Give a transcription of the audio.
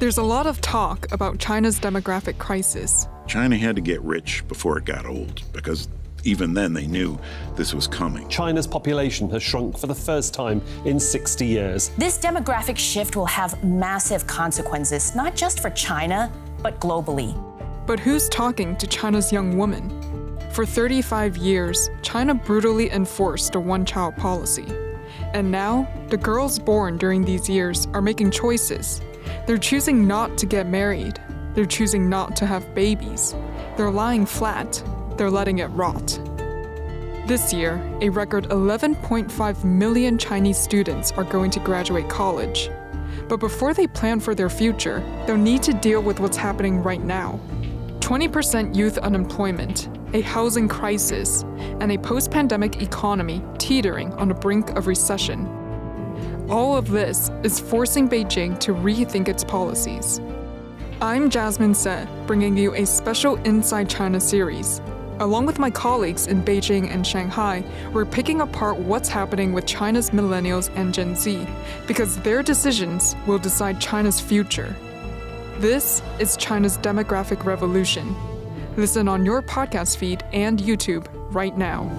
There's a lot of talk about China's demographic crisis. China had to get rich before it got old because even then they knew this was coming. China's population has shrunk for the first time in 60 years. This demographic shift will have massive consequences, not just for China, but globally. But who's talking to China's young woman? For 35 years, China brutally enforced a one child policy. And now, the girls born during these years are making choices. They're choosing not to get married. They're choosing not to have babies. They're lying flat. They're letting it rot. This year, a record 11.5 million Chinese students are going to graduate college. But before they plan for their future, they'll need to deal with what's happening right now 20% youth unemployment, a housing crisis, and a post pandemic economy teetering on the brink of recession. All of this is forcing Beijing to rethink its policies. I'm Jasmine Tse, bringing you a special Inside China series. Along with my colleagues in Beijing and Shanghai, we're picking apart what's happening with China's millennials and Gen Z, because their decisions will decide China's future. This is China's demographic revolution. Listen on your podcast feed and YouTube right now.